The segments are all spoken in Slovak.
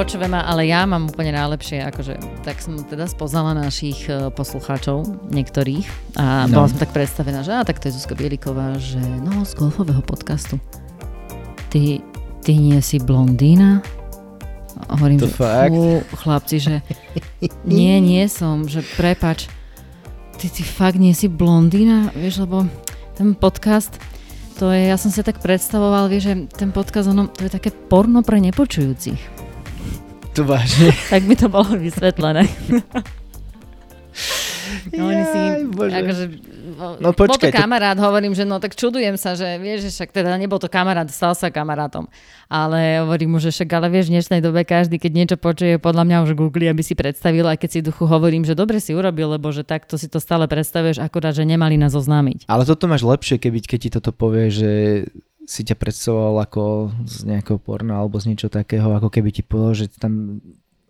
Počúvaj ma, ale ja mám úplne najlepšie, akože tak som teda spoznala našich uh, poslucháčov, niektorých a no. bola som tak predstavená, že a tak to je Zuzka Bieliková, že no z golfového podcastu. Ty, ty nie si blondína? A hovorím, To že fakt? fú, chlapci, že nie, nie som, že prepač, ty, ty fakt nie si blondína, vieš, lebo ten podcast, to je, ja som si tak predstavoval, vieš, že ten podcast, ono, to je také porno pre nepočujúcich. To vážne. Tak by to bolo vysvetlené. No, oni si, Jaj, Bože. akože, No bol to počkaj, to- kamarát, hovorím, že no tak čudujem sa, že vieš, že však teda nebol to kamarát, stal sa kamarátom. Ale hovorím mu, že však ale vieš, v dnešnej dobe každý, keď niečo počuje, podľa mňa už googli, aby si predstavil, aj keď si duchu hovorím, že dobre si urobil, lebo že takto si to stále predstavuješ, akorát, že nemali nás oznámiť. Ale toto máš lepšie, keby, keď ti toto povie, že si ťa predstavoval ako z nejakého porna alebo z niečo takého, ako keby ti povedal, že tam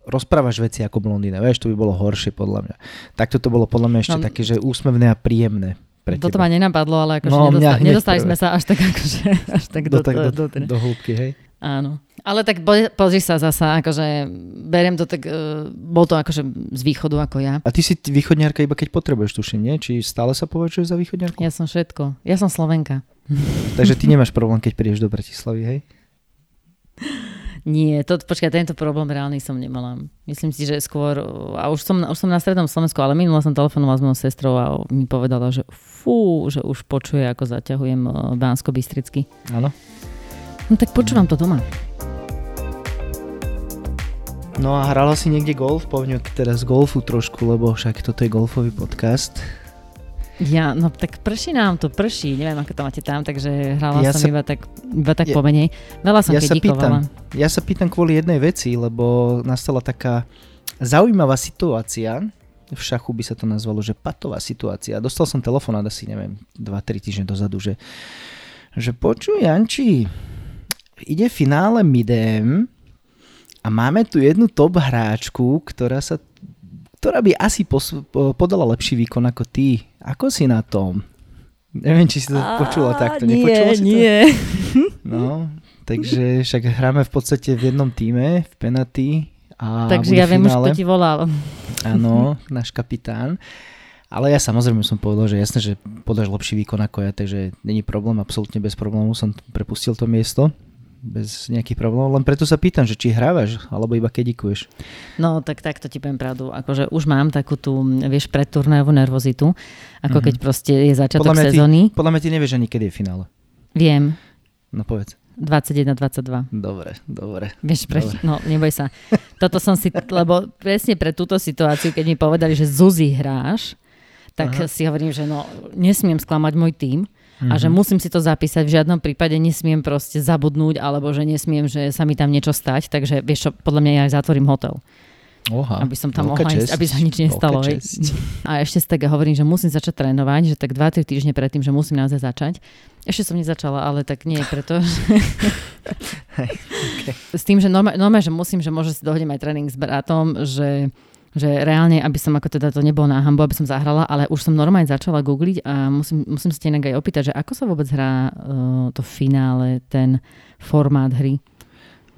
rozprávaš veci ako blondína. Vieš, to by bolo horšie podľa mňa. Takto to bolo podľa mňa ešte No. také, že úsmevné a príjemné pre Toto teba. ma nenapadlo, ale akože No, nedostali, nedostali sme sa až tak akože, až tak do, do, tak, do, do, do, do hĺbky, hej? Áno. Ale tak po- pozri sa zasa, akože beriem to tak, uh, bol to akože z východu ako ja. A ty si východňarka iba keď potrebuješ, tuším, nie? Či stále sa považuješ za východňarku? Ja som všetko. Ja som Slovenka. Takže ty nemáš problém, keď prídeš do Bratislavy, hej? Nie, to, počkaj, tento problém reálny som nemala. Myslím si, že skôr, a už som, už som na strednom Slovensku, ale minula som telefonovala s mojou sestrou a mi povedala, že fú, že už počuje, ako zaťahujem bánsko bystricky Áno. No tak počúvam to doma. No a hrala si niekde golf? Poďme teraz golfu trošku, lebo však toto je golfový podcast. Ja, no tak prší nám to, prší. Neviem, ako to máte tam, takže hrala Ja som sa- iba tak, iba tak Ja- pomenej. Veľa som ja sa pýtam, ja sa pýtam kvôli jednej veci, lebo nastala taká zaujímavá situácia, v šachu by sa to nazvalo, že patová situácia. Dostal som telefonát asi, neviem, 2-3 týždne dozadu, že, že počuj Janči, ide finále Midem a máme tu jednu top hráčku, ktorá sa ktorá by asi pos- po- podala lepší výkon ako ty. Ako si na tom? Neviem, či si to počula takto. nie, Nepočula si to? nie. No, takže však hráme v podstate v jednom týme, v penalty. A Takže ja viem už, kto ti volal. Áno, náš kapitán. Ale ja samozrejme som povedal, že jasné, že podáš lepší výkon ako ja, takže není problém, absolútne bez problémov som prepustil to miesto bez nejakých problémov, len preto sa pýtam, že či hrávaš, alebo iba kedikuješ. No tak takto ti poviem pravdu. Akože už mám takú tú, vieš, predturnajovú nervozitu, ako Mhm. keď proste je začiatok Podľa mňa ty- sezóny. Podľa mňa ty nevieš ani, kedy je finále. Viem, No povedz. 21-22. Dobre, dobre. Vieš, pre, Dobre. no neboj sa. Toto som si, lebo presne pre túto situáciu, keď mi povedali, že Zuzi hráš, tak Aha. si hovorím, že no nesmiem sklamať môj tým a Mhm. že musím si to zapísať. V žiadnom prípade nesmiem proste zabudnúť alebo že nesmiem, že sa mi tam niečo stať. Takže vieš čo, podľa mňa ja aj zatvorím hotel. Oha, aby som tam mohla ísť, aby sa nič nestalo. A ešte si tak hovorím, že musím začať trénovať, že tak 2-3 týždne predtým, že musím naozaj začať. Ešte som nezačala, ale tak nie preto. S tým, že normálne, normálne, že musím, že možno si dohodnem aj tréning s bratom, že že reálne, aby som ako teda to nebolo na hambu, aby som zahrala, ale už som normálne začala googliť a musím, musím sa inak aj opýtať, že ako sa vôbec hrá uh, to finále, ten formát hry.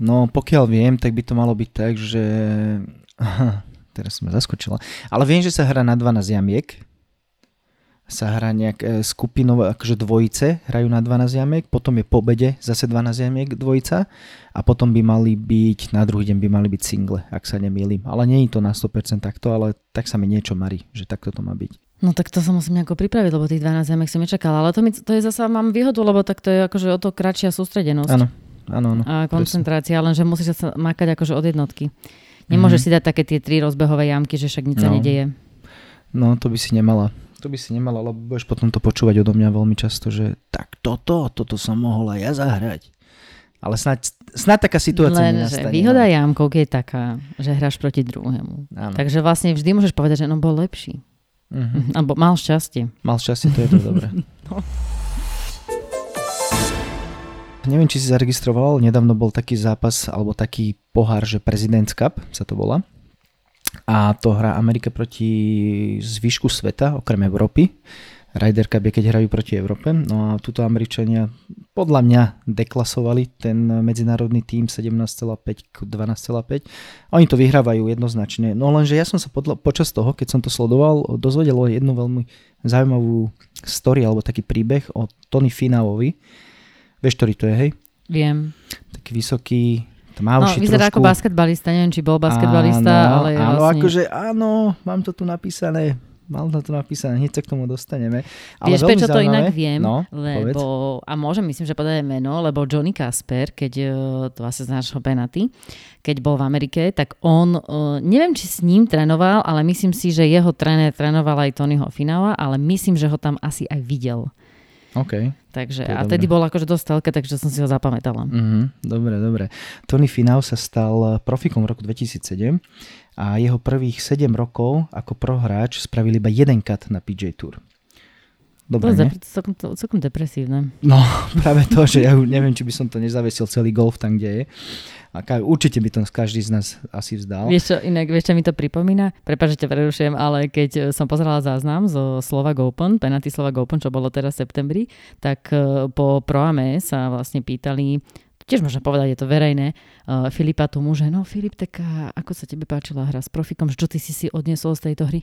No, pokiaľ viem, tak by to malo byť tak, že... Teraz som zaskočila. Ale viem, že sa hrá na 12 jamiek. Sa hrá nejak e, skupinové, akože dvojice hrajú na 12 jamiek, potom je po obede zase 12 jamiek dvojica a potom by mali byť, na druhý deň by mali byť single, ak sa nemýlim. Ale nie je to na 100% takto, ale tak sa mi niečo marí, že takto to má byť. No tak to sa musím nejako pripraviť, lebo tých 12 jamek som nečakala. Ale to, mi, to je zasa, mám výhodu, lebo tak to je akože o to kratšia sústredenosť. Áno, áno, áno. a presne. koncentrácia, lenže musíš sa makať akože od jednotky. Nemôžeš Mhm. si dať také tie tri rozbehové jamky, že však nič sa No. nedieje. No, to by si nemala. To by si nemala, lebo budeš potom to počúvať odo mňa veľmi často, že tak toto, toto som mohol aj ja zahrať. Ale snáď, snáď taká situácia Lenže nenastane. výhoda no. jamkov je taká, že hráš proti druhému. Áno. Takže vlastne vždy môžeš povedať, že on bol lepší. Mhm. Alebo mal šťastie. Mal šťastie, to je to dobré. No. Neviem, či si zaregistroval, ale nedávno bol taký zápas, alebo taký pohár, že President's Cup sa to volá. A to hrá Amerika proti zvyšku sveta, okrem Európy. Ryder Cup je, keď hrajú proti Európe. No a tuto Američania podľa mňa deklasovali ten medzinárodný tým 17,5 k 12,5. Oni to vyhrávajú jednoznačne. No lenže ja som sa podľa, počas toho, keď som to sledoval, dozvedel jednu veľmi zaujímavú story alebo taký príbeh o Tony Finaovi. Vieš, ktorý to je, hej? Viem. Taký vysoký, no, vyzerá trošku... ako basketbalista, neviem, či bol basketbalista, áno, ale áno, vlastne... akože áno, mám to tu napísané, Mal na to napísané, hneď sa k tomu dostaneme. Ale Vieš, prečo to inak viem? No, lebo, a môžem, myslím, že povedať meno, lebo Johnny Casper, keď e, to asi znáš ho Benaty, keď bol v Amerike, tak on, e, neviem, či s ním trénoval, ale myslím si, že jeho tréner trénoval aj Tonyho Finala, ale myslím, že ho tam asi aj videl. OK. Takže, a tedy bol akože dosť telke, takže som si ho zapamätala. Mm-hmm, dobre, dobre. Tony Finau sa stal profikom v roku 2007 a jeho prvých 7 rokov ako prohráč spravili iba jeden cut na PJ Tour. Dobre, to je celkom, celkom depresívne. No, práve to, že ja neviem, či by som to nezavesil celý golf tam, kde je. A ka- určite by to každý z nás asi vzdal. Vieš čo, inak, vieš čo mi to pripomína? Prepač, že ťa prerušujem, ale keď som pozerala záznam zo Slovak Open, penalty Slovak Open, čo bolo teraz v septembri, tak e, po Proame sa vlastne pýtali tiež môžem povedať, je to verejné, uh, Filipa tomu, že no Filip, tak ako sa tebe páčila hra s profikom, že čo ty si si odniesol z tejto hry?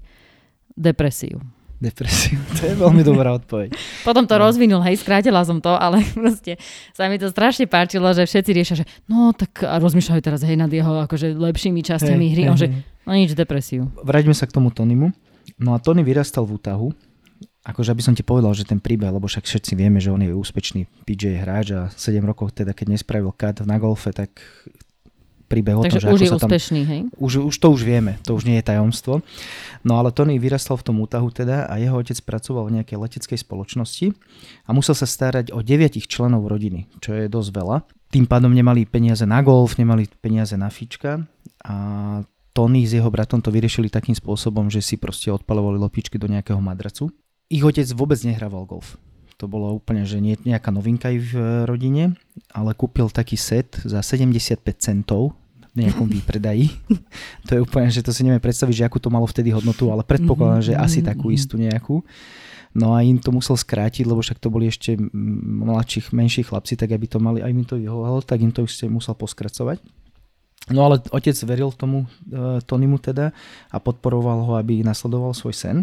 Depresiu. Depresiu, to je veľmi dobrá odpoveď. Potom to no. rozvinul, hej, skrátila som to, ale proste sa mi to strašne páčilo, že všetci riešia, že no tak a rozmýšľajú teraz hej nad jeho akože lepšími časťami hey, hry, hey, on, že no nič, depresiu. Vráťme sa k tomu Tonymu. No a Tony vyrastal v Utahu, akože aby som ti povedal, že ten príbeh, lebo však všetci vieme, že on je úspešný PJ hráč a 7 rokov teda, keď nespravil kat na golfe, tak príbeh o Takže tom, že už je sa tam, úspešný, hej? Už, už to už vieme, to už nie je tajomstvo. No ale Tony vyrastal v tom útahu teda a jeho otec pracoval v nejakej leteckej spoločnosti a musel sa starať o deviatich členov rodiny, čo je dosť veľa. Tým pádom nemali peniaze na golf, nemali peniaze na fička a Tony s jeho bratom to vyriešili takým spôsobom, že si proste odpalovali lopičky do nejakého madracu. Ich otec vôbec nehrával golf to bolo úplne, že nie nejaká novinka v rodine, ale kúpil taký set za 75 centov v nejakom výpredaji. to je úplne, že to si neviem predstaviť, že akú to malo vtedy hodnotu, ale predpokladám, že asi takú istú nejakú. No a im to musel skrátiť, lebo však to boli ešte mladších, menší chlapci, tak aby to mali, aj mi to vyhovalo, tak im to ešte musel poskracovať. No ale otec veril tomu uh, Tonymu teda a podporoval ho, aby nasledoval svoj sen.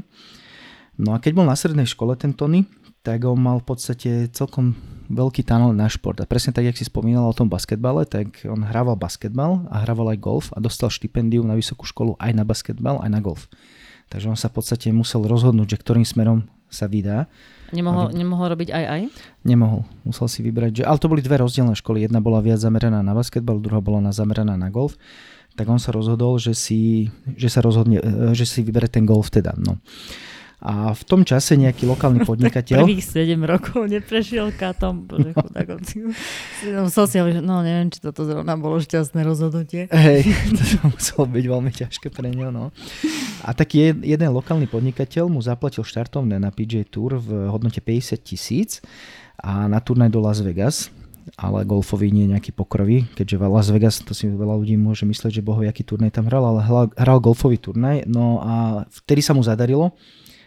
No a keď bol na strednej škole ten Tony, tak on mal v podstate celkom veľký talent na šport. A presne tak, jak si spomínal o tom basketbale, tak on hrával basketbal a hrával aj golf a dostal štipendium na vysokú školu aj na basketbal, aj na golf. Takže on sa v podstate musel rozhodnúť, že ktorým smerom sa vydá. Nemohol, vy... nemohol robiť aj aj? Nemohol. Musel si vybrať. Že... Ale to boli dve rozdielne školy. Jedna bola viac zameraná na basketbal, druhá bola na zameraná na golf. Tak on sa rozhodol, že si, že sa rozhodne, že si vybere ten golf teda. No. A v tom čase nejaký lokálny podnikateľ... Prvých 7 rokov neprešiel katom. Bože, no, sociál, no neviem, či toto zrovna bolo šťastné rozhodnutie. Hej, to muselo byť veľmi ťažké pre neho. No. A taký jeden lokálny podnikateľ mu zaplatil štartovné na PJ Tour v hodnote 50 tisíc a na turnaj do Las Vegas ale golfový nie nejaký pokrový, keďže Las Vegas, to si veľa ľudí môže myslieť, že bohoviaký turnaj tam hral, ale hral, hral golfový turnaj, no a vtedy sa mu zadarilo,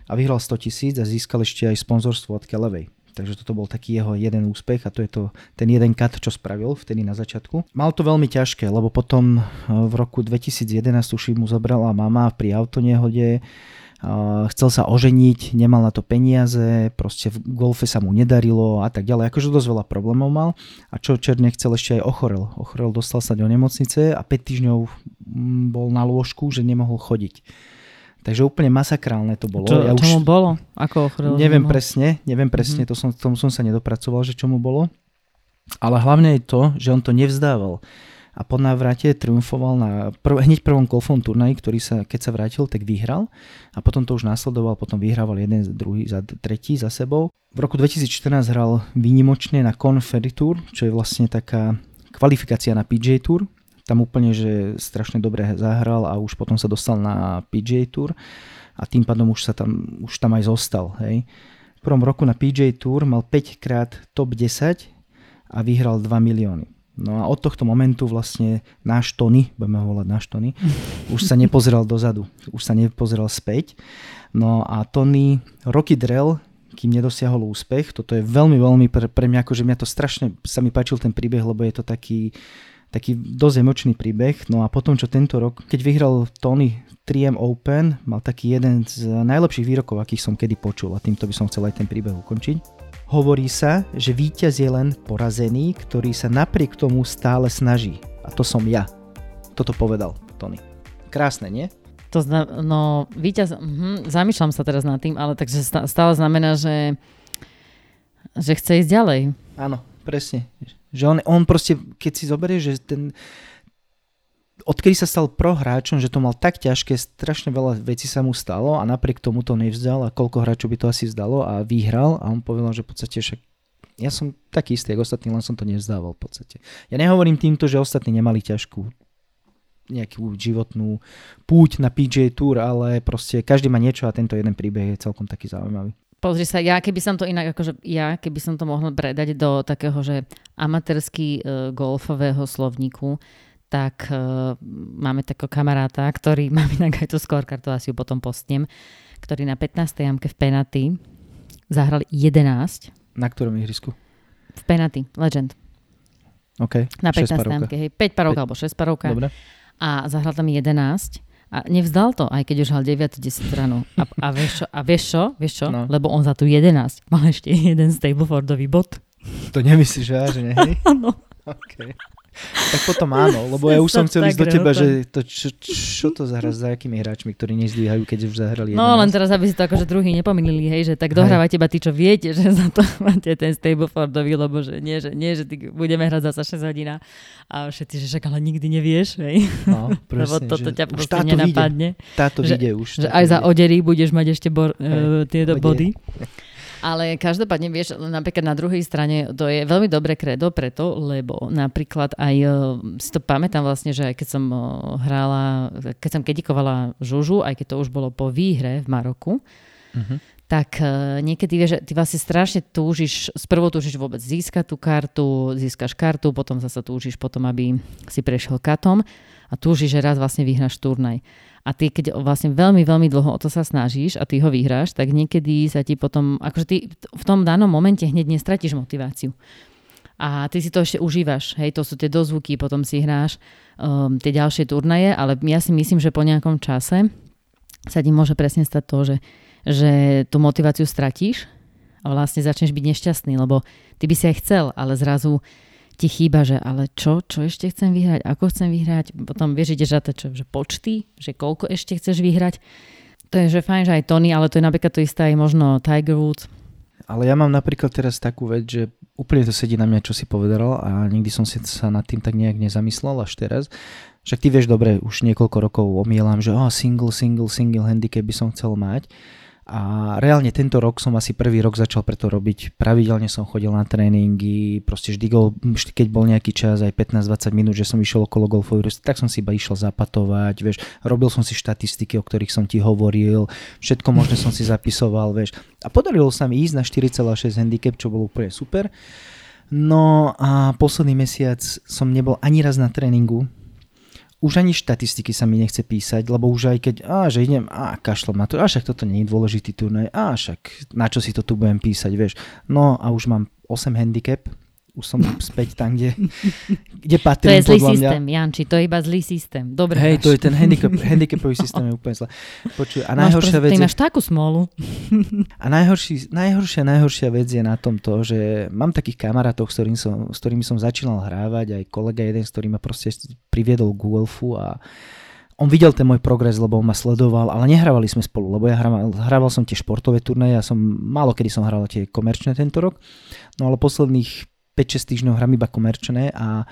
a vyhral 100 tisíc a získal ešte aj sponzorstvo od Kelevej. Takže toto bol taký jeho jeden úspech a to je to ten jeden kat, čo spravil vtedy na začiatku. Mal to veľmi ťažké, lebo potom eh, v roku 2011 už mu zobrala mama pri autonehode, chcel sa oženiť, nemal na to peniaze, proste v golfe sa mu nedarilo a tak ďalej. Akože dosť veľa problémov mal a čo Čer nechcel ešte aj ochorel. Ochorel, dostal sa do nemocnice a 5 týždňov mm, bol na lôžku, že nemohol chodiť. Takže úplne masakrálne to bolo. Čo, ja čo už, mu bolo? Ako ochrel? Neviem presne, neviem presne, mm-hmm. to som, tomu som sa nedopracoval, že čo mu bolo. Ale hlavne je to, že on to nevzdával. A po návrate triumfoval na prv, hneď prvom golfovom turnaji, ktorý sa, keď sa vrátil, tak vyhral. A potom to už následoval, potom vyhrával jeden, druhý, za, tretí za sebou. V roku 2014 hral výnimočne na Conferi Tour, čo je vlastne taká kvalifikácia na PJ Tour, tam úplne, že strašne dobre zahral a už potom sa dostal na PGA Tour a tým pádom už, sa tam, už tam aj zostal. Hej. V prvom roku na PGA Tour mal 5 krát top 10 a vyhral 2 milióny. No a od tohto momentu vlastne náš Tony, budeme ho volať náš Tony, už sa nepozeral dozadu, už sa nepozeral späť. No a Tony roky drel, kým nedosiahol úspech. Toto je veľmi, veľmi pre, pre mňa, akože mňa to strašne sa mi páčil ten príbeh, lebo je to taký, taký dosť emočný príbeh. No a potom, čo tento rok, keď vyhral Tony 3M Open, mal taký jeden z najlepších výrokov, akých som kedy počul a týmto by som chcel aj ten príbeh ukončiť. Hovorí sa, že víťaz je len porazený, ktorý sa napriek tomu stále snaží. A to som ja. Toto povedal Tony. Krásne, nie? To zna, no, víťaz, hm, zamýšľam sa teraz nad tým, ale takže stále znamená, že, že chce ísť ďalej. Áno, presne. Že on, on proste, keď si zoberie, že ten, odkedy sa stal prohráčom, že to mal tak ťažké, strašne veľa vecí sa mu stalo a napriek tomu to nevzdal a koľko hráčov by to asi vzdalo a vyhral a on povedal, že v podstate však ja som taký istý, ako ostatní, len som to nevzdával v podstate. Ja nehovorím týmto, že ostatní nemali ťažkú nejakú životnú púť na PJ Tour, ale proste každý má niečo a tento jeden príbeh je celkom taký zaujímavý. Pozri sa, ja keby som to inak, akože ja keby som to mohla predať do takého, že amatérsky uh, golfového slovníku, tak uh, máme takého kamaráta, ktorý, mám inak aj tú scorecard, to asi ju potom postnem, ktorý na 15. jamke v Penaty zahral 11. Na ktorom ihrisku? V Penaty, Legend. OK, Na 15. jamke, hej, 5 parovka 5. alebo 6 parovka. Dobre. A zahral tam 11. A nevzdal to, aj keď už hral 9. 10 ráno. A, a, vieš čo, a vieš čo? Vieš čo? No. Lebo on za tu 11 mal ešte jeden Stablefordový bod. To nemyslíš, že, že nie? Áno. Okay. Tak potom áno, lebo ja už som chcel ísť do teba, že to, čo, čo to zahra s akými hráčmi, ktorí nezdvíhajú, keď už zahrali 11. No len teraz, aby si to akože druhý nepomýlili, hej, že tak dohrávajte iba tí, čo viete, že za to máte ten Stablefordový, lebo že nie, že, nie, že ty budeme hrať zasa 6 hodín a všetci, že však ale nikdy nevieš, hej. No, presne, lebo toto ťa proste nenapadne. Vyjde. Táto že, vyjde už. Že aj za odery budeš mať ešte bor, uh, tieto body. Ale každopádne, vieš, napríklad na druhej strane to je veľmi dobré kredo preto, lebo napríklad aj e, si to pamätám vlastne, že aj keď som e, hrála, keď som kedikovala Žužu, aj keď to už bolo po výhre v Maroku, uh-huh. Tak e, niekedy vieš, ty vlastne strašne túžiš, sprvo túžiš vôbec získať tú kartu, získaš kartu, potom zase túžiš potom, aby si prešiel katom a túžiš, že raz vlastne vyhráš turnaj. A ty, keď vlastne veľmi, veľmi dlho o to sa snažíš a ty ho vyhráš, tak niekedy sa ti potom, akože ty v tom danom momente hneď nestratíš motiváciu. A ty si to ešte užívaš, hej, to sú tie dozvuky, potom si hráš um, tie ďalšie turnaje, ale ja si myslím, že po nejakom čase sa ti môže presne stať to, že, že tú motiváciu stratíš a vlastne začneš byť nešťastný, lebo ty by si aj chcel, ale zrazu ti chýba, že ale čo, čo ešte chcem vyhrať, ako chcem vyhrať, potom vieš, ideš to, čo, že počty, že koľko ešte chceš vyhrať. To je, že fajn, že aj Tony, ale to je napríklad to isté aj možno Tiger Woods. Ale ja mám napríklad teraz takú vec, že úplne to sedí na mňa, čo si povedal a nikdy som si sa nad tým tak nejak nezamyslel až teraz. Však ty vieš dobre, už niekoľko rokov omielam, že oh, single, single, single handicap by som chcel mať. A reálne tento rok som asi prvý rok začal preto robiť. Pravidelne som chodil na tréningy, proste vždy, go, vždy keď bol nejaký čas, aj 15-20 minút, že som išiel okolo golfovej tak som si iba išiel zapatovať, vieš, robil som si štatistiky, o ktorých som ti hovoril, všetko možné som si zapisoval, vieš. A podarilo sa mi ísť na 4,6 handicap, čo bolo úplne super. No a posledný mesiac som nebol ani raz na tréningu, už ani štatistiky sa mi nechce písať, lebo už aj keď, á, že idem, á, kašlom na to, a však toto nie je dôležitý turnaj, á, však na čo si to tu budem písať, vieš. No a už mám 8 handicap, už som späť tam, kde, kde patrím. To je zlý systém, mňa. Janči, to je iba zlý systém. Dobre Hej, to je ten handicap, handicapový systém je úplne zlé. Počuj, a najhoršia vec Ty máš takú smolu. A najhorší, najhoršia, najhoršia vec je na tom to, že mám takých kamarátov, s, ktorým som, s ktorými som začínal hrávať, aj kolega jeden, s ktorým ma proste priviedol k golfu a on videl ten môj progres, lebo on ma sledoval, ale nehrávali sme spolu, lebo ja hrával, hrával som tie športové turnaje, ja som málo kedy som hral tie komerčné tento rok, no ale posledných 5-6 týždňov hrám iba komerčné a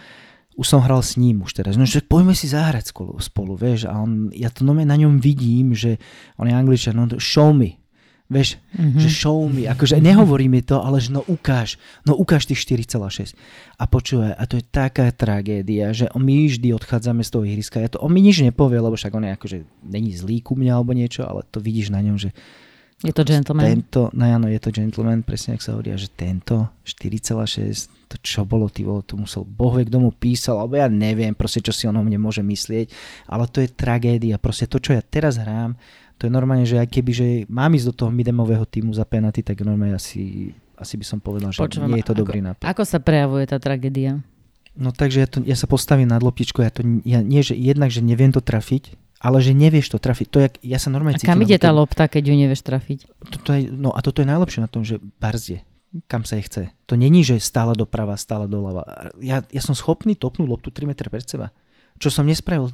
už som hral s ním už teraz. No, že poďme si zahrať spolu, spolu vieš. A on, ja to na ňom vidím, že on je angličan, no show me. Vieš, mm-hmm. že show me. Akože nehovorí mi to, ale že no ukáž. No ukáž tých 4,6. A počúvaj, a to je taká tragédia, že my vždy odchádzame z toho ihriska. Ja to, on mi nič nepovie, lebo však on je akože, není zlý ku mňa alebo niečo, ale to vidíš na ňom, že je to gentleman. Tento, no áno, je to gentleman, presne ak sa hovorí, že tento 4,6, to čo bolo, ty bolo, to musel, Boh vie, kto mu písal, alebo ja neviem, proste čo si on o mne môže myslieť, ale to je tragédia, proste to, čo ja teraz hrám, To je normálne, že aj keby, že mám ísť do toho midemového týmu za penalty, tak normálne asi, asi by som povedal, že Počúvam, nie je to ako, dobrý nápad. Ako sa prejavuje tá tragédia? No takže ja, to, ja sa postavím nad loptičkou, ja to, ja, nie, že jednak, že neviem to trafiť, ale že nevieš to trafiť. To je, ja sa normálne a kam ide tá lopta, keď ju nevieš trafiť? Toto je, no a toto je najlepšie na tom, že barzdie kam sa jej chce. To není, že stále doprava, stále doľava. Ja, ja som schopný topnúť loptu 3 metre pred seba. Čo som nespravil,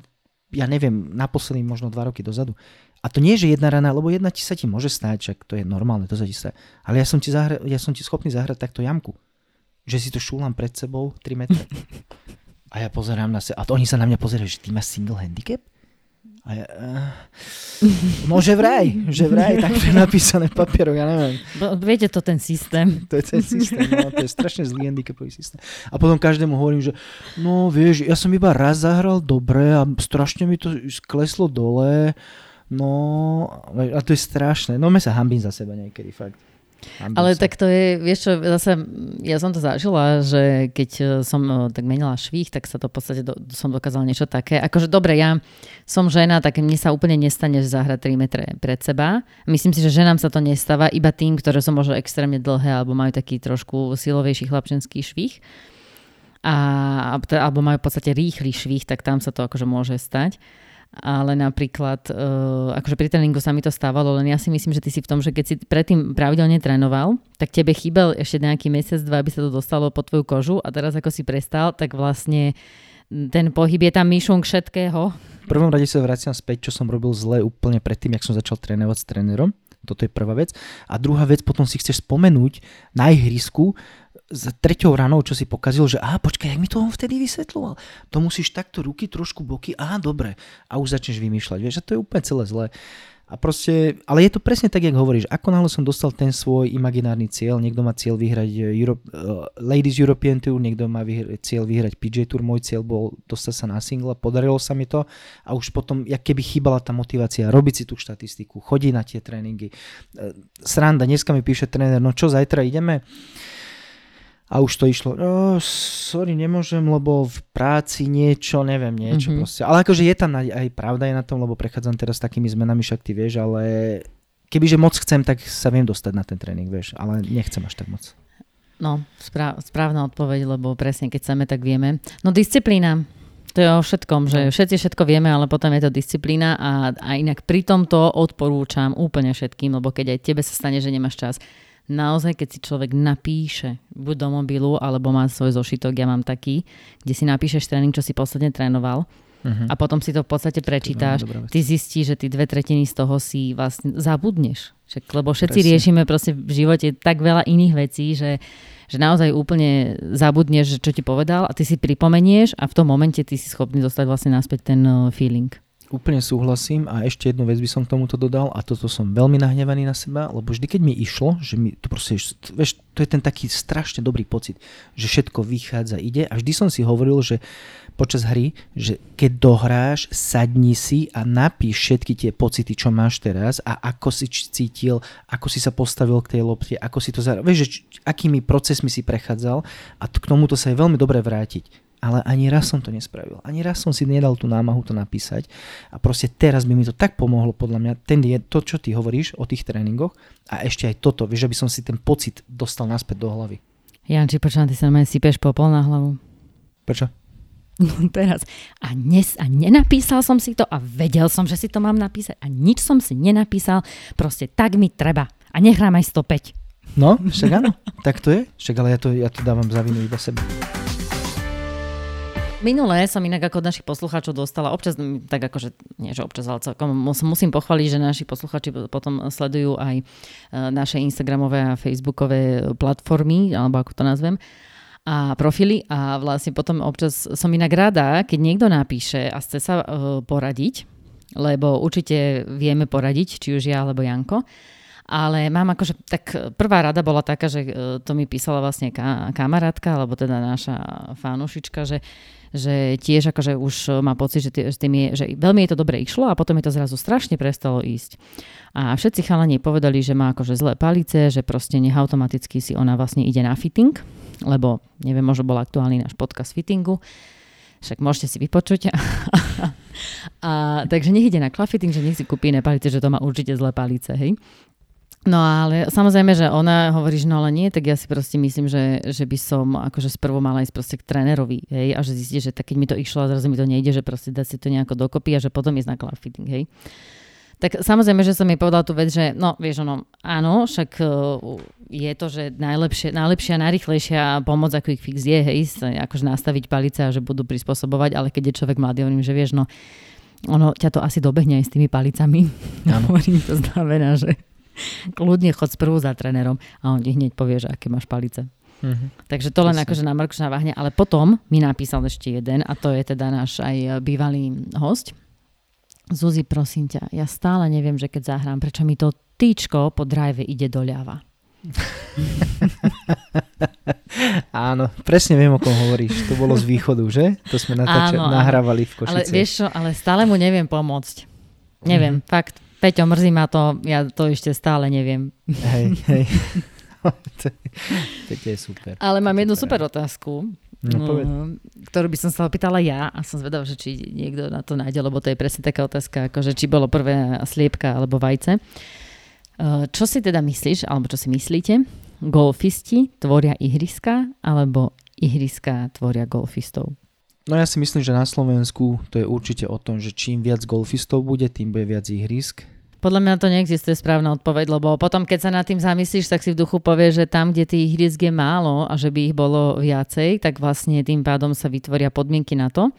ja neviem, naposledy možno 2 roky dozadu. A to nie je, že jedna rana, lebo jedna ti sa ti môže stať, však to je normálne, to sa ti stať. Ale ja som ti, zahra, ja som ti schopný zahrať takto jamku že si to šúlam pred sebou 3 metre. A ja pozerám na seba, a to oni sa na mňa pozerajú, že ty máš single handicap? A ja, uh, no že vraj, že vraj, tak je napísané papierov, ja neviem. Bo, viete to ten systém. To je ten systém, no, to je strašne zlý handicapový systém. A potom každému hovorím, že no vieš, ja som iba raz zahral dobre a strašne mi to kleslo dole, no a to je strašné. No me sa hambím za seba niekedy, fakt. Ale tak to je, vieš čo, zase ja som to zažila, že keď e, som e, tak menila švih, tak sa to v podstate do, som dokázala niečo také. Akože dobre, ja som žena, tak mne sa úplne nestane, že zahrať 3 metre pred seba. Myslím si, že ženám sa to nestáva iba tým, ktoré sú možno extrémne dlhé alebo majú taký trošku silovejší chlapčenský švih. A, alebo majú v podstate rýchly švih, tak tam sa to akože môže stať ale napríklad, uh, akože pri tréningu sa mi to stávalo, len ja si myslím, že ty si v tom, že keď si predtým pravidelne trénoval, tak tebe chýbal ešte nejaký mesiac, dva, aby sa to dostalo pod tvoju kožu a teraz ako si prestal, tak vlastne ten pohyb je tam myšunk všetkého. V prvom rade sa vraciam späť, čo som robil zle úplne predtým, jak som začal trénovať s trénerom. Toto je prvá vec. A druhá vec, potom si chceš spomenúť na ihrisku, s treťou ranou, čo si pokazil, že aha, počkaj, jak mi to on vtedy vysvetľoval. To musíš takto ruky, trošku boky, aha, dobre. A už začneš vymýšľať, vieš, a to je úplne celé zlé. A proste, ale je to presne tak, jak hovoríš. Ako náhle som dostal ten svoj imaginárny cieľ, niekto má cieľ vyhrať Europe, uh, Ladies European Tour, niekto má vyhrať, cieľ vyhrať PJ Tour, môj cieľ bol dostať sa na single, podarilo sa mi to a už potom, jak keby chýbala tá motivácia, robiť si tú štatistiku, chodiť na tie tréningy. Uh, sranda, dneska mi píše tréner, no čo, zajtra ideme? A už to išlo, oh, sorry, nemôžem, lebo v práci niečo, neviem, niečo mm-hmm. proste. Ale akože je tam aj, aj pravda je na tom, lebo prechádzam teraz takými zmenami, však ty vieš, ale kebyže moc chcem, tak sa viem dostať na ten tréning, vieš, ale nechcem až tak moc. No, správ, správna odpoveď, lebo presne keď chceme, tak vieme. No disciplína, to je o všetkom, že no. všetci všetko vieme, ale potom je to disciplína a, a inak pri tomto odporúčam úplne všetkým, lebo keď aj tebe sa stane, že nemáš čas, naozaj, keď si človek napíše buď do mobilu, alebo má svoj zošitok, ja mám taký, kde si napíšeš tréning, čo si posledne trénoval, uh-huh. a potom si to v podstate prečítáš, ty zistíš, že ty dve tretiny z toho si vlastne zabudneš. Však, lebo všetci Presne. riešime proste v živote tak veľa iných vecí, že, že naozaj úplne zabudneš, čo ti povedal a ty si pripomenieš a v tom momente ty si schopný dostať vlastne naspäť ten uh, feeling. Úplne súhlasím a ešte jednu vec by som k tomuto dodal a toto som veľmi nahnevaný na seba, lebo vždy, keď mi išlo, že mi to proste, vieš, to je ten taký strašne dobrý pocit, že všetko vychádza, ide a vždy som si hovoril, že počas hry, že keď dohráš, sadni si a napíš všetky tie pocity, čo máš teraz a ako si cítil, ako si sa postavil k tej lopte, ako si to zahral, vieš, že akými procesmi si prechádzal a k tomuto sa je veľmi dobre vrátiť ale ani raz som to nespravil. Ani raz som si nedal tú námahu to napísať a proste teraz by mi to tak pomohlo podľa mňa, ten je to, čo ty hovoríš o tých tréningoch a ešte aj toto, vieš, aby som si ten pocit dostal naspäť do hlavy. Janči, počujem, ty sa na mňa sypeš popol na hlavu. Prečo? No teraz. A, nes, a nenapísal som si to a vedel som, že si to mám napísať a nič som si nenapísal. Proste tak mi treba. A nehrám aj 105. No, však áno, tak to je. Však ale ja to, ja to dávam za vinu iba sebe. Minulé som inak ako od našich poslucháčov dostala občas, tak akože, nie že občas, ale celkom musím pochváliť, že naši poslucháči potom sledujú aj e, naše Instagramové a Facebookové platformy, alebo ako to nazvem a profily a vlastne potom občas som inak rada, keď niekto napíše a chce sa uh, poradiť, lebo určite vieme poradiť, či už ja alebo Janko. Ale mám akože, tak prvá rada bola taká, že to mi písala vlastne kamarátka, alebo teda naša fanúšička, že že tiež akože už má pocit, že, tým je, že veľmi je to dobre išlo a potom je to zrazu strašne prestalo ísť. A všetci chalani povedali, že má akože zlé palice, že proste nech automaticky si ona vlastne ide na fitting, lebo neviem, možno bol aktuálny náš podcast fittingu, však môžete si vypočuť. A, takže nech ide na klafitting, že nech si kúpi iné palice, že to má určite zlé palice, hej. No ale samozrejme, že ona hovorí, že no ale nie, tak ja si proste myslím, že, že by som akože sprvo mala ísť proste k trénerovi, hej, a že zistí, že tak keď mi to išlo a zrazu mi to nejde, že proste dať si to nejako dokopy a že potom ísť na cloud fitting, hej. Tak samozrejme, že som jej povedala tú vec, že no vieš, ono, áno, však uh, je to, že najlepšie, najlepšia, najrychlejšia pomoc ako ich fix je, hej, akože nastaviť palice a že budú prispôsobovať, ale keď je človek mladý, hovorím, že vieš, no ono ťa to asi dobehne aj s tými palicami. Áno. to znamená, že kľudne chod sprvu za trénerom a on ti hneď povie, že aké máš palice. Mm-hmm. Takže to len akože na Markuša váhne, ale potom mi napísal ešte jeden a to je teda náš aj bývalý host. Zuzi, prosím ťa, ja stále neviem, že keď zahrám, prečo mi to týčko po drive ide doľava. Áno, presne viem, o kom hovoríš. To bolo z východu, že? To sme natáča- áno, nahrávali v Košice. Ale vieš čo, ale stále mu neviem pomôcť. Neviem, mm. fakt. Peťo, mrzí ma to, ja to ešte stále neviem. Hej, hej. to je super. Ale mám jednu super otázku, no, mm, ktorú by som sa opýtala ja a som zvedavá, že či niekto na to nájde, lebo to je presne taká otázka, ako že či bolo prvé sliepka alebo vajce. Uh, čo si teda myslíš, alebo čo si myslíte? Golfisti tvoria ihriska alebo ihriska tvoria golfistov? No ja si myslím, že na Slovensku to je určite o tom, že čím viac golfistov bude, tým bude viac ihrisk podľa mňa to neexistuje správna odpoveď, lebo potom, keď sa nad tým zamyslíš, tak si v duchu povieš, že tam, kde tých ihrisk je málo a že by ich bolo viacej, tak vlastne tým pádom sa vytvoria podmienky na to,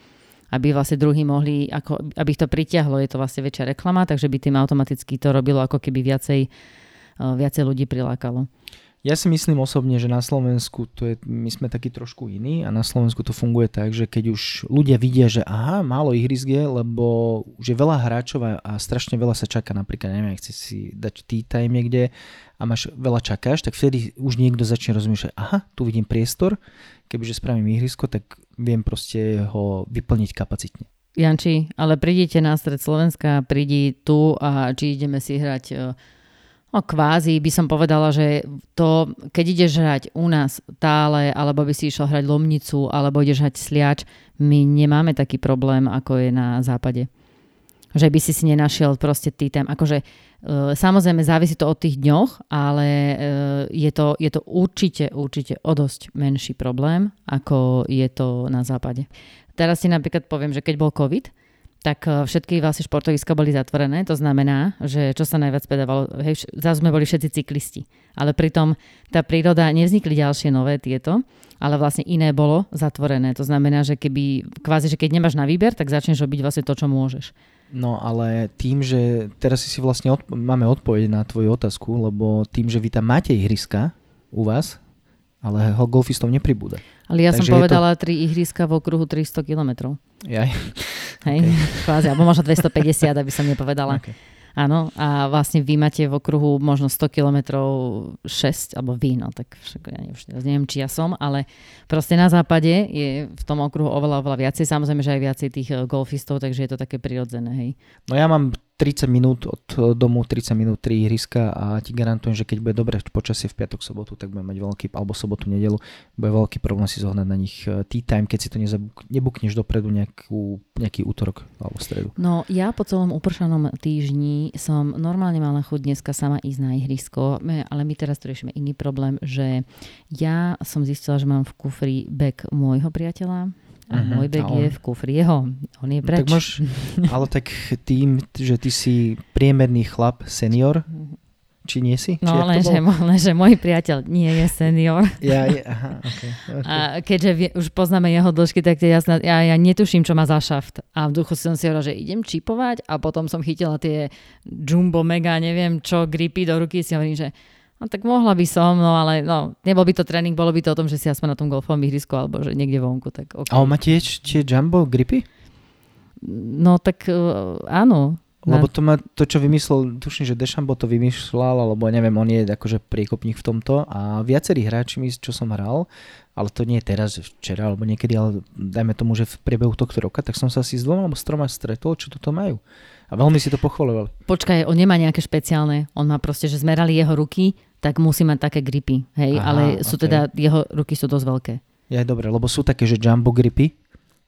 aby vlastne druhí mohli, ako, aby ich to pritiahlo, je to vlastne väčšia reklama, takže by tým automaticky to robilo ako keby viacej, eh, viacej ľudí prilákalo. Ja si myslím osobne, že na Slovensku to je, my sme takí trošku iní a na Slovensku to funguje tak, že keď už ľudia vidia, že aha, málo ihrisk je, lebo už je veľa hráčov a, strašne veľa sa čaká, napríklad, neviem, ak si dať tea time niekde a máš veľa čakáš, tak vtedy už niekto začne rozmýšľať, aha, tu vidím priestor, kebyže spravím ihrisko, tak viem proste ho vyplniť kapacitne. Janči, ale prídite na stred Slovenska, prídi tu a či ideme si hrať No kvázi by som povedala, že to, keď ideš hrať u nás tále, alebo by si išiel hrať lomnicu, alebo ideš hrať sliač, my nemáme taký problém, ako je na západe. Že by si si nenašiel proste tý tém. Akože e, samozrejme závisí to od tých dňoch, ale e, je, to, je to určite, určite o dosť menší problém, ako je to na západe. Teraz si napríklad poviem, že keď bol COVID, tak eh, všetky vlastne športoviska boli zatvorené. To znamená, že čo sa najviac pedávalo, hej, zase sme boli všetci cyklisti. Ale pritom tá príroda, nevznikli ďalšie nové tieto, ale vlastne iné bolo zatvorené. To znamená, že keby, kvázi, že keď nemáš na výber, tak začneš robiť vlastne to, čo môžeš. No ale tým, že teraz si vlastne odpo- máme odpoveď na tvoju otázku, lebo tým, že vy tam máte ihriska u vás, ale golfistov nepribúda. Ale ja Takže som povedala to... tri ihriska v okruhu 300 kilometrov. Jaj. Hej, okay. kvázi, alebo možno 250, aby som nepovedala. Okay. Áno, a vlastne vy máte v okruhu možno 100 km 6, alebo vy, no tak však ja neviem, či ja som, ale proste na západe je v tom okruhu oveľa, oveľa viacej. Samozrejme, že aj viacej tých eh, golfistov, takže je to také prirodzené, hej. No ja mám 30 minút od eh, domu, 30 minút 3 ihriska a ti garantujem, že keď bude dobre počasie v piatok, sobotu, tak budem mať veľký, alebo sobotu, nedelu, bude veľký problém si zohnať na nich eh, tea time, keď si to nezabuk, nebukneš dopredu nejakú, nejaký útorok alebo stredu. No ja po celom upršanom týždni som normálne mala chuť dneska sama ísť na ihrisko, ale my teraz tu riešime iný problém, že ja som zistila, že mám v kufri bek môjho priateľa, a uh-huh. môj bag on... je v kufri jeho. On je preč. Tak môž, ale tak tým, že ty si priemerný chlap, senior, či nie si? No, len že, len, že môj priateľ nie je senior. Ja, je, aha, okay, okay. A keďže vie, už poznáme jeho dĺžky, tak ja, ja, ja netuším, čo má za šaft. A v duchu som si hovorila, že idem čipovať a potom som chytila tie jumbo mega, neviem čo, gripy do ruky si hovorím, že No tak mohla by som, no ale no, nebol by to tréning, bolo by to o tom, že si aspoň na tom golfovom ihrisku alebo že niekde vonku. Tak okay. A on má tiež tie jumbo gripy? No tak uh, áno. Lebo to, má, to, čo vymyslel, tuším, že Dešambo to vymýšľal, alebo neviem, on je akože priekopník v tomto a viacerí hráči, čo som hral, ale to nie je teraz, včera alebo niekedy, ale dajme tomu, že v priebehu tohto roka, tak som sa asi s dvoma alebo s troma stretol, čo toto majú. A veľmi si to pochvalovali. Počkaj, on nemá nejaké špeciálne. On má proste, že zmerali jeho ruky, tak musí mať také gripy. Hej, Aha, ale sú okay. teda, jeho ruky sú dosť veľké. Ja, dobre, lebo sú také, že jumbo gripy,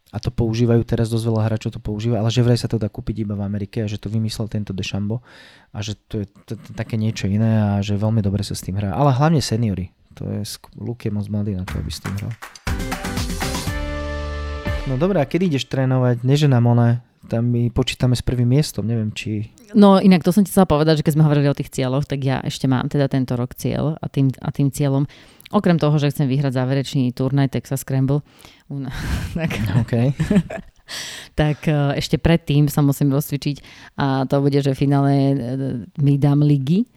a to používajú teraz dosť veľa hráčov to používa, ale že vraj sa to dá kúpiť iba v Amerike a že to vymyslel tento Dešambo a že to je to, to, také niečo iné a že veľmi dobre sa s tým hrá. Ale hlavne seniory. To je, Luke je moc mladý na to, aby s tým hral. No dobré, a kedy ideš trénovať? Neženám one, tam my počítame s prvým miestom, neviem či... No inak to som ti chcela povedať, že keď sme hovorili o tých cieľoch, tak ja ešte mám teda tento rok cieľ a tým, a tým cieľom, okrem toho, že chcem vyhrať záverečný turnaj Texas Scramble, tak, okay. tak e, ešte predtým sa musím rozcvičiť a to bude, že v finále e, mi dám ligy,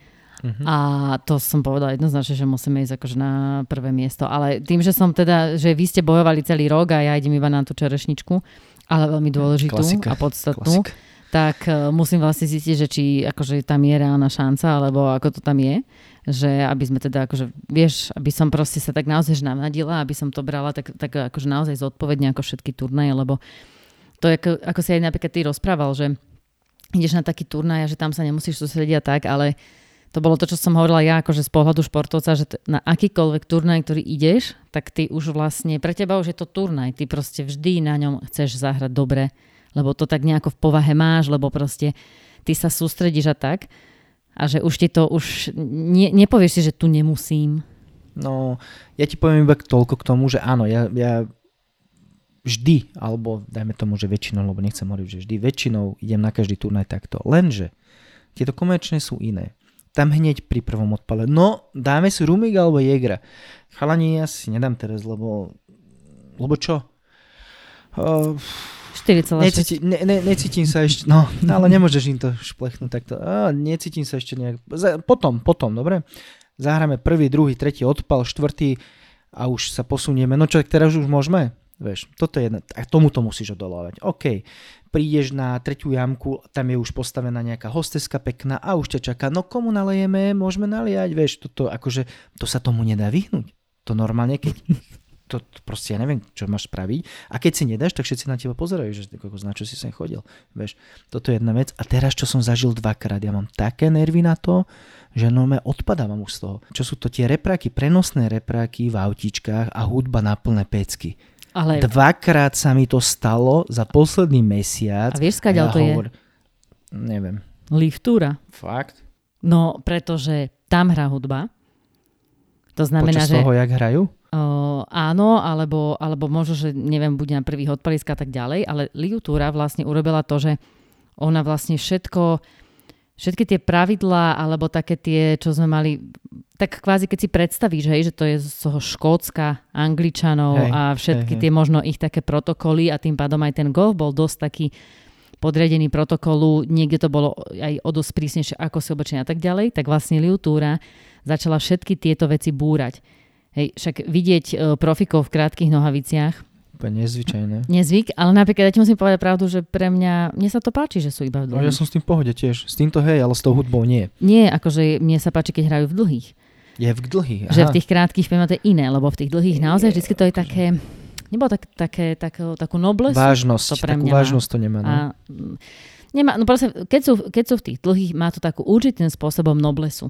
Uh-huh. A to som povedala jednoznačne, že musíme ísť akože na prvé miesto. Ale tým, že som teda, že vy ste bojovali celý rok a ja idem iba na tú čerešničku, ale veľmi dôležitú Klasika. a podstatnú, Klasika. tak uh, musím vlastne zistiť, že či akože tam je reálna šanca, alebo ako to tam je že aby sme teda akože, vieš, aby som proste sa tak naozaj navnadila, aby som to brala tak, tak akože naozaj zodpovedne ako všetky turnaje, lebo to ako, ako si aj napríklad ty rozprával, že ideš na taký turnaj a že tam sa nemusíš sústrediť tak, ale to bolo to, čo som hovorila ja, akože z pohľadu športovca, že na akýkoľvek turnaj, ktorý ideš, tak ty už vlastne, pre teba už je to turnaj, ty proste vždy na ňom chceš zahrať dobre, lebo to tak nejako v povahe máš, lebo proste ty sa sústredíš a tak a že už ti to, už ne, nepovieš si, že tu nemusím. No, ja ti poviem iba toľko k tomu, že áno, ja, ja vždy, alebo dajme tomu, že väčšinou, lebo nechcem hovoriť, že vždy, väčšinou idem na každý turnaj takto. Lenže tieto komerčné sú iné tam hneď pri prvom odpale. No, dáme si Rumik alebo Jegra. Chalani, ja si nedám teraz, lebo... Lebo čo? Uh, 4,6. Necíti, ne, ne, necítim sa ešte, no, ale nemôžeš im to šplechnúť takto. Uh, necítim sa ešte nejak... Potom, potom, dobre? Zahráme prvý, druhý, tretí odpal, štvrtý a už sa posunieme. No čo, teraz už môžeme? Vieš, toto je jedna, a tomuto musíš odolávať. OK, prídeš na tretiu jamku, tam je už postavená nejaká hosteska pekná a už ťa čaká, no komu nalejeme, môžeme naliať, vieš, toto akože, to sa tomu nedá vyhnúť. To normálne, keď to, proste ja neviem, čo máš spraviť. A keď si nedáš, tak všetci na teba pozerajú, že na čo si sem chodil. Vieš, toto je jedna vec. A teraz, čo som zažil dvakrát, ja mám také nervy na to, že no me odpadávam už z toho. Čo sú to tie repráky, prenosné repráky v autičkách a hudba na plné pecky. Ale... Dvakrát sa mi to stalo za posledný mesiac. A vieš, skáďal ja to hovor... je? Neviem. Liftúra. Fakt? No, pretože tam hrá hudba. To znamená, Počas že... toho, jak hrajú? Uh, áno, alebo, alebo možno, že neviem, bude na prvých odpalisk a tak ďalej, ale Liutúra vlastne urobila to, že ona vlastne všetko všetky tie pravidlá alebo také tie, čo sme mali, tak kvázi keď si predstavíš, hej, že to je z toho Škótska, Angličanov hej, a všetky hej, tie možno ich také protokoly a tým pádom aj ten golf bol dosť taký podriadený protokolu, niekde to bolo aj o dosť prísnejšie ako si oblečenie a tak ďalej, tak vlastne Liutúra začala všetky tieto veci búrať. Hej, však vidieť uh, profikov v krátkých nohaviciach, úplne nezvyčajné. Nezvyk, ale napríklad ja ti musím povedať pravdu, že pre mňa, mne sa to páči, že sú iba v dlhých. No, ja som s tým pohode tiež. S týmto hej, ale s tou hudbou nie. Nie, akože mne sa páči, keď hrajú v dlhých. Je v dlhých, aha. Že v tých krátkých filmoch to je iné, lebo v tých dlhých naozaj vždy to je také, nebolo tak, také, takú, takú noblesu. Vážnosť, to pre mňa takú vážnosť to nemá. No? A, nemá, no proste, keď sú, keď sú v tých dlhých, má to takú určitým spôsobom noblesu.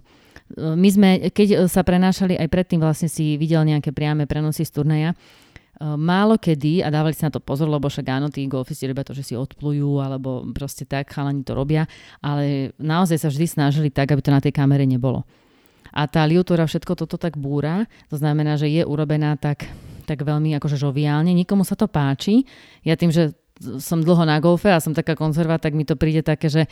My sme, keď sa prenášali, aj predtým vlastne si videl nejaké priame prenosy z turnaja, Eh, málo kedy, a dávali si na to pozor, lebo však áno, tí golfisti robia to, že si odplujú, alebo proste tak, chalani to robia, ale naozaj sa vždy snažili tak, aby to na tej kamere nebolo. A tá liutora všetko toto tak búra, to znamená, že je urobená tak, tak veľmi akože žoviálne, nikomu sa to páči. Ja tým, že som dlho na golfe a som taká konzerva, tak mi to príde také, že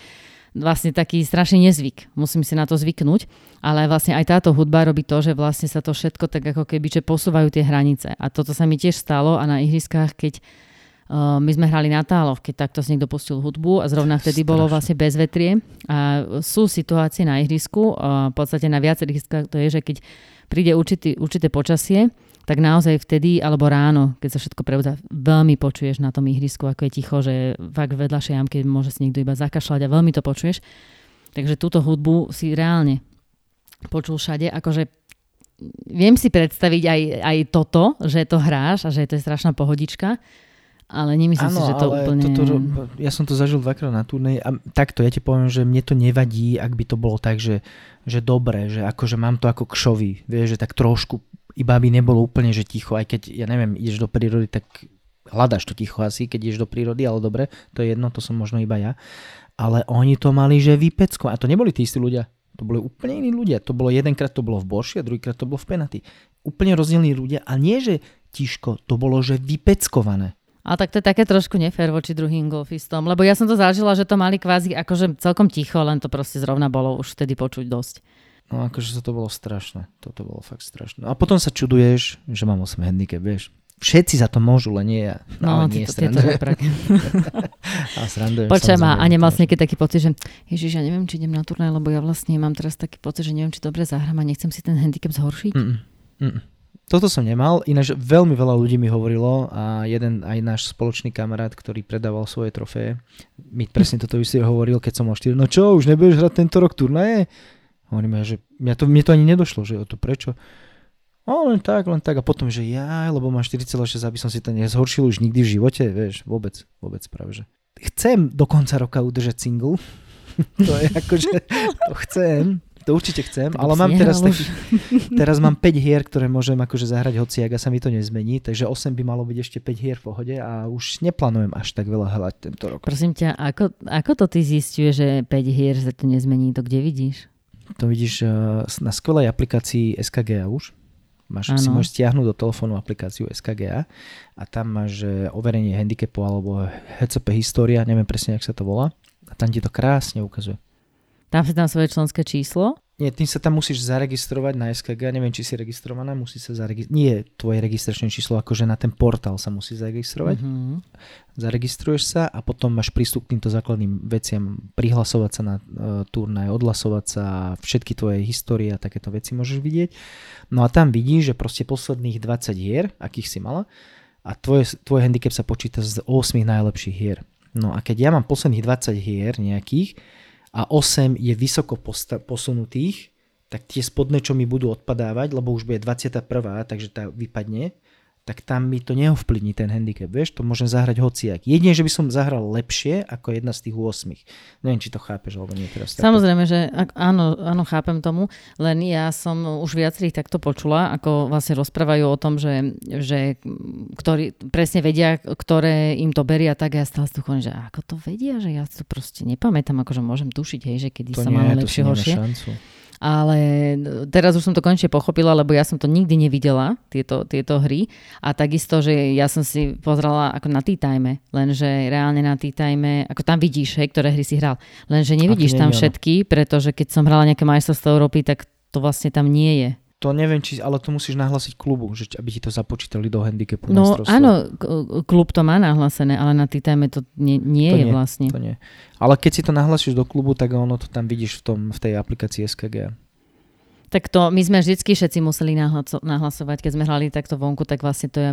vlastne taký strašný nezvyk. Musím si na to zvyknúť, ale vlastne aj táto hudba robí to, že vlastne sa to všetko tak ako keby, že posúvajú tie hranice. A toto sa mi tiež stalo a na ihriskách, keď uh, my sme hrali na táloch, keď takto si niekto pustil hudbu a zrovna vtedy Strašne. bolo vlastne bezvetrie. A sú situácie na ihrisku, uh, v podstate na viacerých ihriskách to je, že keď príde určitý, určité počasie, tak naozaj vtedy alebo ráno, keď sa všetko prebudá, veľmi počuješ na tom ihrisku, ako je ticho, že fakt vedľa jamke môže si niekto iba zakašľať a veľmi to počuješ. Takže túto hudbu si reálne počul všade, akože viem si predstaviť aj, aj toto, že to hráš a že to je strašná pohodička, ale nemyslím ano, si, že to úplne... Toto, ja som to zažil dvakrát na turnej a takto, ja ti poviem, že mne to nevadí, ak by to bolo tak, že, že dobre, že akože mám to ako kšovi, vieš, že tak trošku iba aby nebolo úplne, že ticho, aj keď, ja neviem, ideš do prírody, tak hľadaš to ticho asi, keď ideš do prírody, ale dobre, to je jedno, to som možno iba ja. Ale oni to mali, že vypecko. A to neboli tí istí ľudia. To boli úplne iní ľudia. To bolo jedenkrát to bolo v Borši a druhýkrát to bolo v Penaty. Úplne rozdielní ľudia. A nie, že tiško, to bolo, že vypeckované. A tak to je také trošku nefér voči druhým golfistom, lebo ja som to zažila, že to mali kvázi akože celkom ticho, len to proste zrovna bolo už vtedy počuť dosť. No akože to bolo strašné. Toto bolo fakt strašné. A potom sa čuduješ, že mám 8 handicap, vieš. Všetci za to môžu, len nie ja. No, no nie tieto, tieto a srandujem. Počujem ma, a nemal si niekedy taký pocit, že Ježiš, ja neviem, či idem na turnaj, lebo ja vlastne mám teraz taký pocit, že neviem, či dobre zahrám a nechcem si ten handicap zhoršiť. Mm-mm. Mm-mm. Toto som nemal, ináč veľmi veľa ľudí mi hovorilo a jeden aj náš spoločný kamarát, ktorý predával svoje trofeje, mi presne toto si hovoril, keď som mal 4, no čo, už nebudeš hrať tento rok turnaje? Hovorím, že mňa to, mne to ani nedošlo, že o to prečo. O, len tak, len tak. A potom, že ja, lebo mám 4,6, aby som si to nezhoršil už nikdy v živote, vieš, vôbec, vôbec práve, že. Chcem do konca roka udržať single, to je akože, to chcem, to určite chcem, ale mám teraz taký, teraz mám 5 hier, ktoré môžem akože zahrať hociak a sa mi to nezmení, takže 8 by malo byť ešte 5 hier v pohode a už neplánujem až tak veľa hrať tento rok. Prosím ťa, ako, ako to ty zistuješ, že 5 hier sa to nezmení, to kde vidíš? To vidíš uh, na skvelej aplikácii SKGA už. Máš, si môžeš stiahnuť do telefónu aplikáciu SKGA a tam máš overenie handicapov alebo HCP história, neviem presne, jak sa to volá. A tam ti to krásne ukazuje. Tam si tam svoje členské číslo? Nie, tým sa tam musíš zaregistrovať na SKG, neviem, či si registrovaná, musí sa zaregistrovať, nie tvoje registračné číslo, akože na ten portál sa musí zaregistrovať. Mm-hmm. Zaregistruješ sa a potom máš prístup k týmto základným veciam, prihlasovať sa na uh, turnaj, odhlasovať sa, všetky tvoje histórie a takéto veci môžeš vidieť. No a tam vidíš, že proste posledných 20 hier, akých si mala, a tvoje, tvoj handicap sa počíta z 8 najlepších hier. No a keď ja mám posledných 20 hier nejakých, a 8 je vysoko posunutých, tak tie spodné, čo mi budú odpadávať, lebo už bude 21., takže tá vypadne, tak tam mi to neovplyvní ten handicap, vieš, to môžem zahrať hociak. Jedine, že by som zahral lepšie ako jedna z tých 8. Neviem, či to chápeš, alebo nie teraz. Samozrejme, že áno, áno, chápem tomu, len ja som už viacerých takto počula, ako vlastne rozprávajú o tom, že, že ktorí presne vedia, ktoré im to beria, tak ja stále tu že ako to vedia, že ja to proste nepamätám, akože môžem tušiť, hej, že kedy to sa malo lepšie, horšie. Šancu ale teraz už som to konečne pochopila, lebo ja som to nikdy nevidela, tieto, tieto hry. A takisto, že ja som si pozrela ako na T-Time, lenže reálne na T-Time, ako tam vidíš, hej, ktoré hry si hral. Lenže nevidíš tam všetky, pretože keď som hrala nejaké majstrovstvo Európy, tak to vlastne tam nie je to neviem, či, ale to musíš nahlásiť klubu, že, aby ti to započítali do handicapu. No áno, klub to má nahlásené, ale na téme to nie, nie to je nie, vlastne. To nie. Ale keď si to nahlásiš do klubu, tak ono to tam vidíš v, tom, v tej aplikácii SKG. Tak to my sme vždycky všetci museli nahlasovať, keď sme hrali takto vonku, tak vlastne to je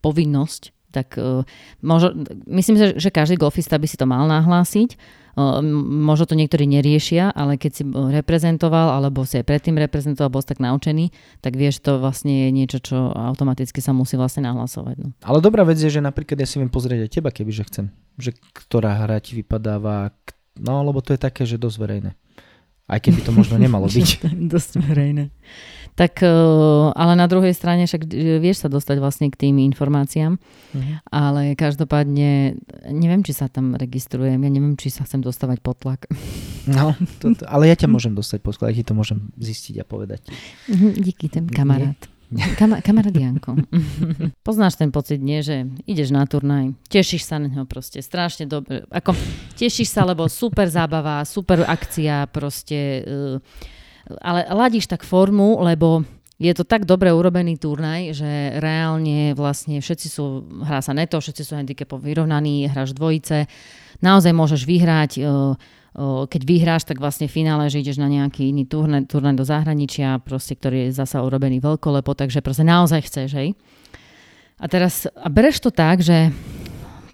povinnosť. Tak uh, možno, myslím, že, že každý golfista by si to mal nahlásiť Možno to niektorí neriešia, ale keď si reprezentoval alebo si aj predtým reprezentoval, bol si tak naučený, tak vieš, to vlastne je niečo, čo automaticky sa musí vlastne nahlasovať. No. Ale dobrá vec je, že napríklad ja si viem pozrieť aj teba, kebyže chcem. Že ktorá hra ti vypadáva, no lebo to je také, že dosť verejné. Aj keby to možno nemalo byť. dosť verejné. Tak, e, ale na druhej strane však e, vieš sa dostať vlastne k tým informáciám, uh-huh. ale každopádne neviem, či sa tam registrujem, ja neviem, či sa chcem dostávať pod tlak. No, to, to, ale ja ťa môžem dostať pod tlak, ja ti to môžem zistiť a povedať. Mhm, díky, ten kamarát. Kam, kamarát Janko. Poznáš ten pocit, nie, že ideš na turnaj, tešíš sa na neho proste, strašne dobre. Ako, tešíš sa, lebo super zábava, super akcia, proste... Uh, ale ladíš tak formu, lebo je to tak dobre urobený turnaj, že reálne vlastne všetci sú, hrá sa neto, všetci sú handicapov vyrovnaní, hráš dvojice, naozaj môžeš vyhrať, e, e, keď vyhráš, tak vlastne v finále, že ideš na nejaký iný turnaj, turnaj do zahraničia, proste, ktorý je zasa urobený veľkolepo, takže proste naozaj chceš, hej. A teraz, a bereš to tak, že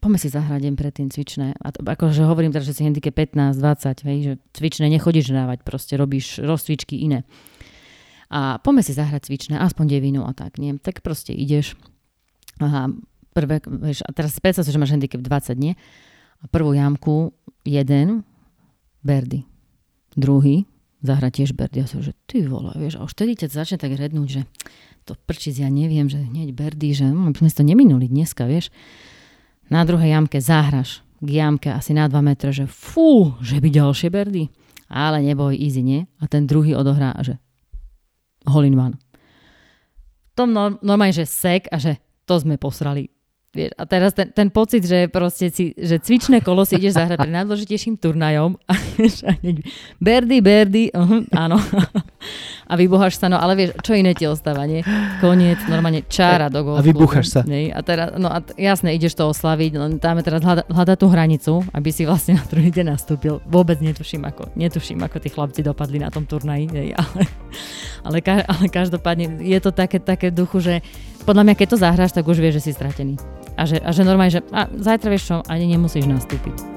poďme si zahrať deň predtým cvičné. A to, akože hovorím teraz, že si handicap 15, 20, hej, že cvičné nechodíš dávať, proste robíš rozcvičky iné. A poďme si zahrať cvičné, aspoň devinu a tak, nie? Tak proste ideš. Aha, prvé, vieš, a teraz predstav že máš handicap 20, nie? A prvú jamku, jeden, Berdy. Druhý, zahrať tiež Berdy. Ja som, že ty vole, vieš, a už tedy ťa začne tak rednúť, že to prčiť, ja neviem, že hneď Berdy, že no, sme si to neminuli dneska, vieš. Na druhej jamke zahraš k jamke asi na 2 metre, že fú, že by ďalšie Berdy. Ale neboj, easy, nie? A ten druhý odohrá, že hole in one. tom normálne, že sek a že to sme posrali. Vieš, a teraz ten, ten pocit, že proste si, že cvičné kolo si ideš zahrať pri najdôležitejším turnajom a, a Berdy, Berdy, uh, áno. a vybucháš sa, no ale vieš, čo iné ti ostáva, nie? Koniec, normálne čára do golfu. A vybucháš sa. Nie? A teraz, no a t- jasne, ideš to oslaviť, len tam teraz hľada, hľada tú hranicu, aby si vlastne na druhý deň nastúpil. Vôbec netuším, ako, netuším, ako tí chlapci dopadli na tom turnaji, nie? ale, ale, ale každopádne je to také, také duchu, že podľa mňa, keď to zahráš, tak už vieš, že si stratený. A že, a že normálne, že a zajtra vieš čo, ani nemusíš nastúpiť.